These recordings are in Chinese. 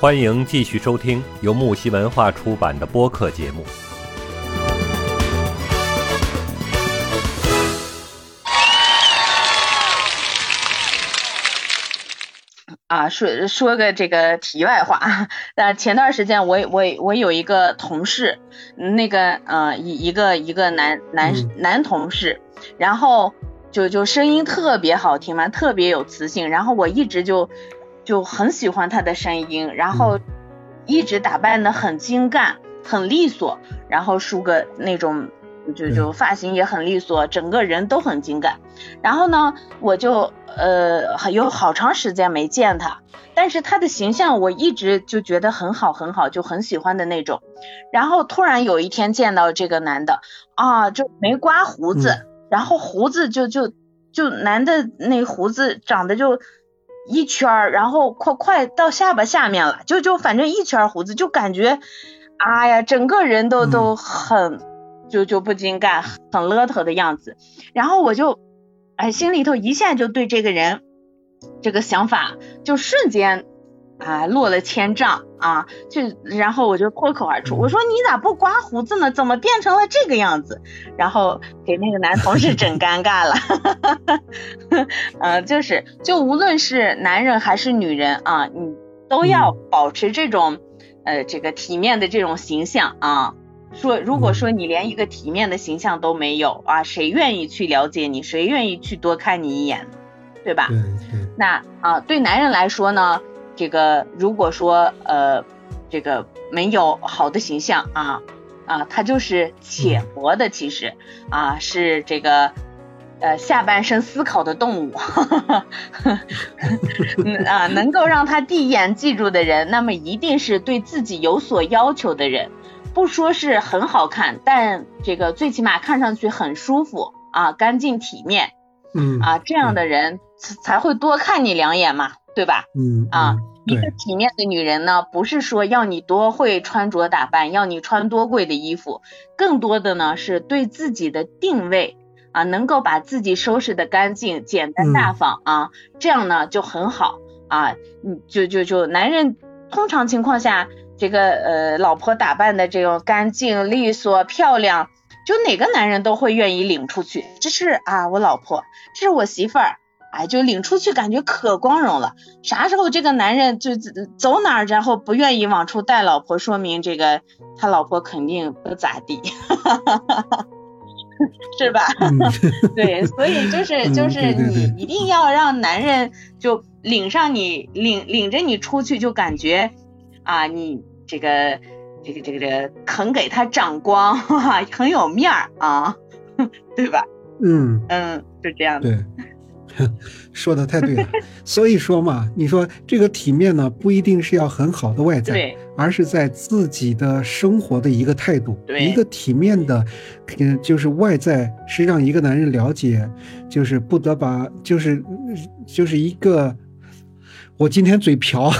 欢迎继续收听由木西文化出版的播客节目。啊，说说个这个题外话，呃，前段时间我我我有一个同事，那个呃一一个一个男男男同事，然后就就声音特别好听嘛，特别有磁性，然后我一直就就很喜欢他的声音，然后一直打扮的很精干，很利索，然后梳个那种。就就发型也很利索，整个人都很精干。然后呢，我就呃有好长时间没见他，但是他的形象我一直就觉得很好很好，就很喜欢的那种。然后突然有一天见到这个男的啊，就没刮胡子，然后胡子就就就男的那胡子长得就一圈儿，然后快快到下巴下面了，就就反正一圈胡子，就感觉哎呀，整个人都都很。就就不精干，很邋遢的样子，然后我就，哎，心里头一下就对这个人，这个想法就瞬间啊落了千丈啊，就然后我就脱口而出，我说你咋不刮胡子呢？怎么变成了这个样子？然后给那个男同事整尴尬了，呃，就是就无论是男人还是女人啊，你都要保持这种呃这个体面的这种形象啊。说，如果说你连一个体面的形象都没有啊，谁愿意去了解你？谁愿意去多看你一眼？对吧？对对。那啊，对男人来说呢，这个如果说呃，这个没有好的形象啊啊，他就是浅薄的，其实啊是这个呃下半身思考的动物，啊，能够让他第一眼记住的人，那么一定是对自己有所要求的人。不说是很好看，但这个最起码看上去很舒服啊，干净体面，嗯啊，这样的人才会多看你两眼嘛，对吧？嗯啊，一个体面的女人呢，不是说要你多会穿着打扮，要你穿多贵的衣服，更多的呢是对自己的定位啊，能够把自己收拾的干净、简单大方啊，这样呢就很好啊，嗯，就就就男人通常情况下。这个呃，老婆打扮的这种干净利索漂亮，就哪个男人都会愿意领出去。这是啊，我老婆，这是我媳妇儿，哎，就领出去感觉可光荣了。啥时候这个男人就走哪儿，然后不愿意往出带老婆，说明这个他老婆肯定不咋地，是吧？对，所以就 是就是你一定要让男人就领上你，领领着你出去，就感觉啊你。这个这个这个这个肯给他长光，很有面儿啊，对吧？嗯嗯，就这样的。对，说的太对了。所以说嘛，你说这个体面呢，不一定是要很好的外在，而是在自己的生活的一个态度。一个体面的，嗯，就是外在是让一个男人了解，就是不得把，就是就是一个，我今天嘴瓢。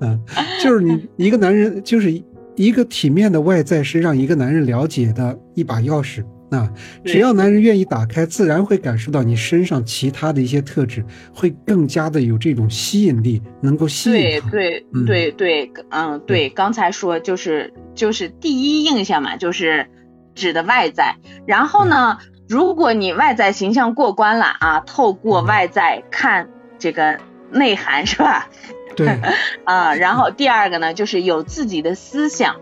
嗯，就是你 一个男人，就是一个体面的外在，是让一个男人了解的一把钥匙。那只要男人愿意打开，自然会感受到你身上其他的一些特质，会更加的有这种吸引力，能够吸引对对对对，嗯，对，刚才说就是就是第一印象嘛，就是指的外在。然后呢，如果你外在形象过关了啊，透过外在看这个内涵，是吧？对 啊，然后第二个呢，就是有自己的思想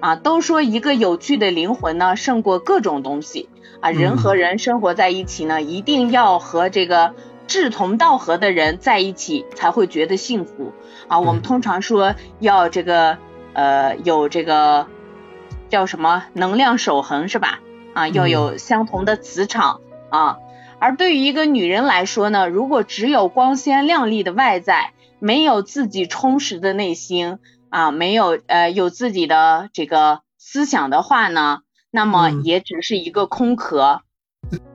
啊。都说一个有趣的灵魂呢，胜过各种东西啊。人和人生活在一起呢，一定要和这个志同道合的人在一起，才会觉得幸福啊。我们通常说要这个呃，有这个叫什么能量守恒是吧？啊，要有相同的磁场啊。而对于一个女人来说呢，如果只有光鲜亮丽的外在，没有自己充实的内心啊，没有呃有自己的这个思想的话呢，那么也只是一个空壳。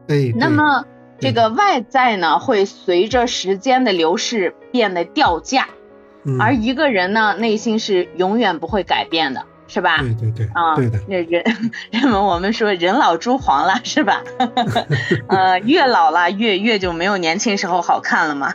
对。那么这个外在呢，会随着时间的流逝变得掉价，而一个人呢，内心是永远不会改变的。是吧？对对对，啊，对的。那人 人们我们说人老珠黄了，是吧？呃，越老了越越就没有年轻时候好看了嘛。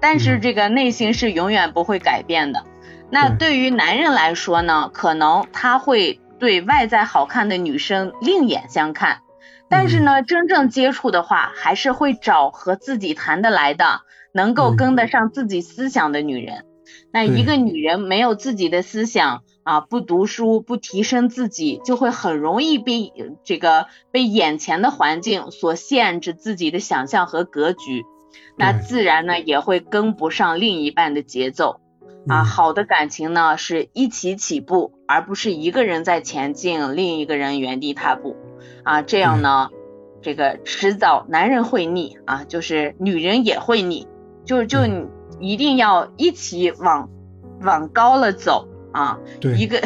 但是这个内心是永远不会改变的。那对。于男人来说呢，可能他会对外在好看的女生另眼相看，但是呢，真正接触的话，还是会找和自己谈得来的，能够跟得上自己思想的女人。那一个女人没有自己的思想啊，不读书，不提升自己，就会很容易被这个被眼前的环境所限制自己的想象和格局，那自然呢也会跟不上另一半的节奏啊。好的感情呢是一起起步，而不是一个人在前进，另一个人原地踏步啊。这样呢，这个迟早男人会腻啊，就是女人也会腻，就就一定要一起往。往高了走啊，一个，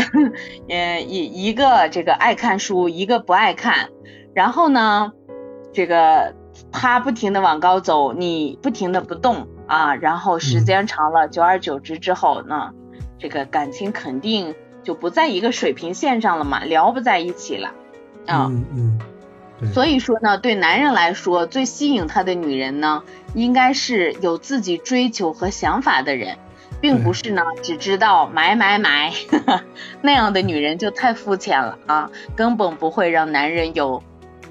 嗯，一一个这个爱看书，一个不爱看，然后呢，这个他不停的往高走，你不停的不动啊，然后时间长了，久而久之之后呢，这个感情肯定就不在一个水平线上了嘛，聊不在一起了啊，嗯嗯，所以说呢，对男人来说，最吸引他的女人呢，应该是有自己追求和想法的人。并不是呢，只知道买买买，那样的女人就太肤浅了啊，根本不会让男人有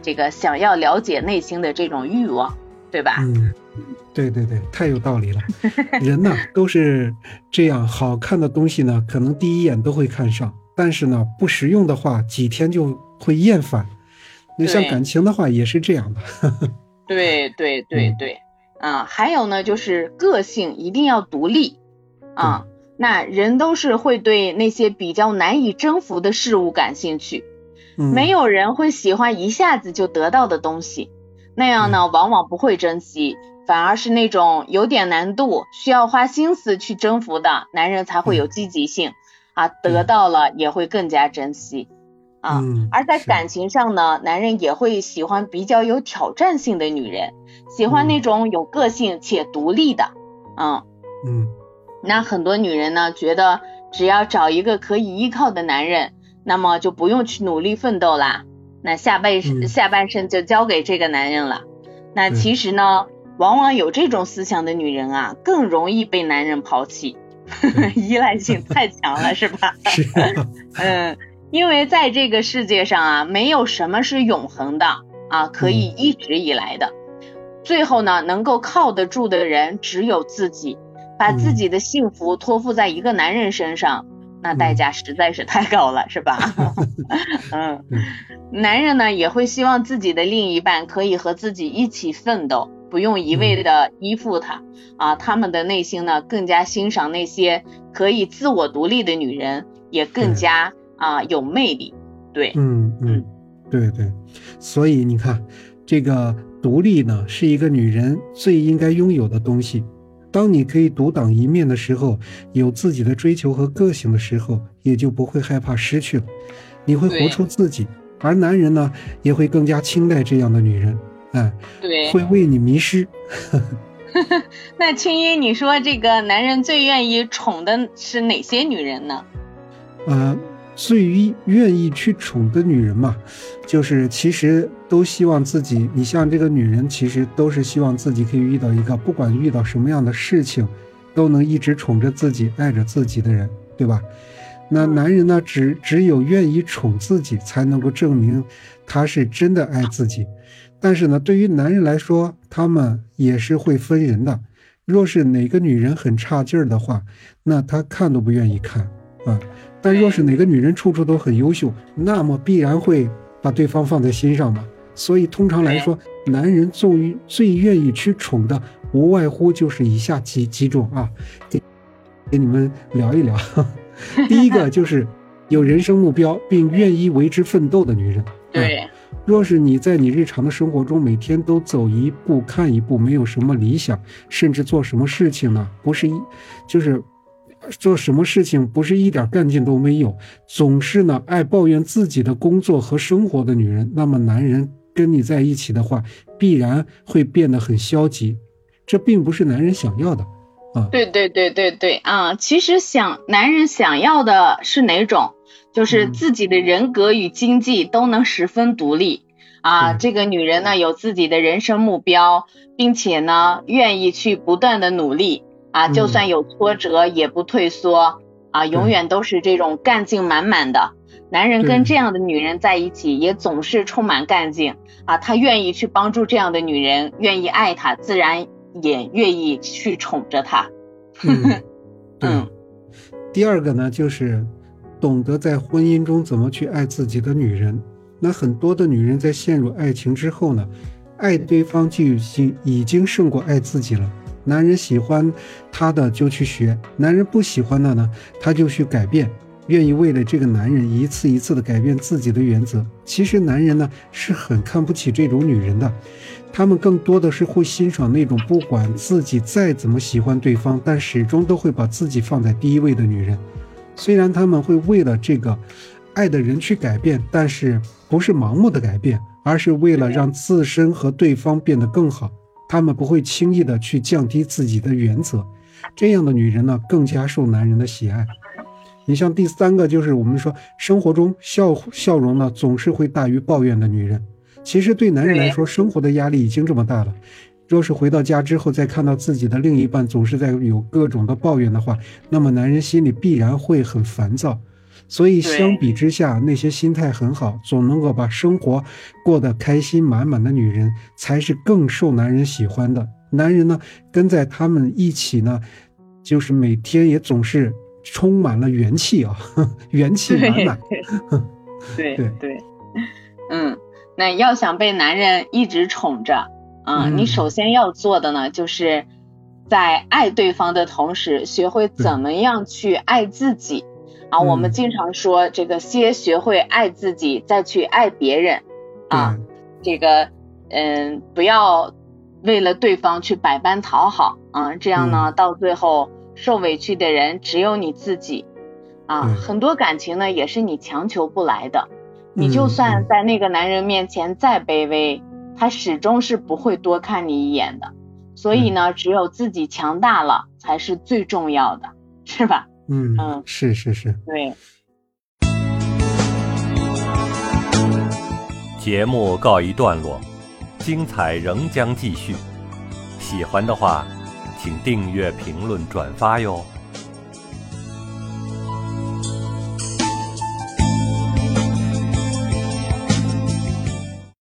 这个想要了解内心的这种欲望，对吧？嗯，对对对，太有道理了。人呢都是这样，好看的东西呢，可能第一眼都会看上，但是呢，不实用的话，几天就会厌烦。那像感情的话，也是这样的。对对对对，啊，还有呢，就是个性一定要独立。啊，那人都是会对那些比较难以征服的事物感兴趣，没有人会喜欢一下子就得到的东西，那样呢，往往不会珍惜，反而是那种有点难度、需要花心思去征服的男人才会有积极性啊，得到了也会更加珍惜。啊。而在感情上呢，男人也会喜欢比较有挑战性的女人，喜欢那种有个性且独立的，嗯。嗯。那很多女人呢，觉得只要找一个可以依靠的男人，那么就不用去努力奋斗啦，那下半下半生就交给这个男人了。那其实呢，往往有这种思想的女人啊，更容易被男人抛弃，依赖性太强了，是吧？是。嗯，因为在这个世界上啊，没有什么是永恒的啊，可以一直以来的。最后呢，能够靠得住的人只有自己。把自己的幸福托付在一个男人身上，那代价实在是太高了，是吧？嗯，男人呢也会希望自己的另一半可以和自己一起奋斗，不用一味的依附他啊。他们的内心呢更加欣赏那些可以自我独立的女人，也更加啊有魅力。对，嗯嗯，对对。所以你看，这个独立呢是一个女人最应该拥有的东西。当你可以独当一面的时候，有自己的追求和个性的时候，也就不会害怕失去了。你会活出自己，而男人呢，也会更加青睐这样的女人，哎，对，会为你迷失。那青衣，你说这个男人最愿意宠的是哪些女人呢？呃。最愿意去宠的女人嘛，就是其实都希望自己。你像这个女人，其实都是希望自己可以遇到一个，不管遇到什么样的事情，都能一直宠着自己、爱着自己的人，对吧？那男人呢，只只有愿意宠自己，才能够证明他是真的爱自己。但是呢，对于男人来说，他们也是会分人的。若是哪个女人很差劲儿的话，那他看都不愿意看啊。但若是哪个女人处处都很优秀，那么必然会把对方放在心上嘛。所以通常来说，男人最最愿意去宠的，无外乎就是以下几几种啊，给给你们聊一聊。第一个就是有人生目标并愿意为之奋斗的女人。对，若是你在你日常的生活中每天都走一步看一步，没有什么理想，甚至做什么事情呢？不是一，就是。做什么事情不是一点干劲都没有，总是呢爱抱怨自己的工作和生活的女人，那么男人跟你在一起的话，必然会变得很消极，这并不是男人想要的啊。对对对对对啊，其实想男人想要的是哪种？就是自己的人格与经济都能十分独立啊，这个女人呢有自己的人生目标，并且呢愿意去不断的努力。啊，就算有挫折也不退缩啊，永远都是这种干劲满满的。男人跟这样的女人在一起，也总是充满干劲啊，他愿意去帮助这样的女人，愿意爱她，自然也愿意去宠着她。嗯，第二个呢，就是懂得在婚姻中怎么去爱自己的女人。那很多的女人在陷入爱情之后呢，爱对方就已经已经胜过爱自己了。男人喜欢她的就去学，男人不喜欢的呢，他就去改变，愿意为了这个男人一次一次的改变自己的原则。其实男人呢是很看不起这种女人的。他们更多的是会欣赏那种不管自己再怎么喜欢对方，但始终都会把自己放在第一位的女人。虽然他们会为了这个爱的人去改变，但是不是盲目的改变，而是为了让自身和对方变得更好。他们不会轻易的去降低自己的原则。这样的女人呢，更加受男人的喜爱。你像第三个，就是我们说生活中笑笑容呢，总是会大于抱怨的女人。其实对男人来说，生活的压力已经这么大了，若是回到家之后再看到自己的另一半总是在有各种的抱怨的话，那么男人心里必然会很烦躁。所以相比之下，那些心态很好、总能够把生活过得开心满满的女人，才是更受男人喜欢的。男人呢，跟在他们一起呢，就是每天也总是充满了元气啊，元气满满。对对 对，嗯。那要想被男人一直宠着，啊，你首先要做的呢，就是在爱对方的同时，学会怎么样去爱自己。啊，我们经常说这个先学会爱自己，再去爱别人。啊，这个，嗯，不要为了对方去百般讨好，啊，这样呢，到最后受委屈的人只有你自己。啊，很多感情呢，也是你强求不来的。你就算在那个男人面前再卑微，他始终是不会多看你一眼的。所以呢，只有自己强大了才是最重要的，是吧？嗯嗯，是是是。对。节目告一段落，精彩仍将继续。喜欢的话，请订阅、评论、转发哟。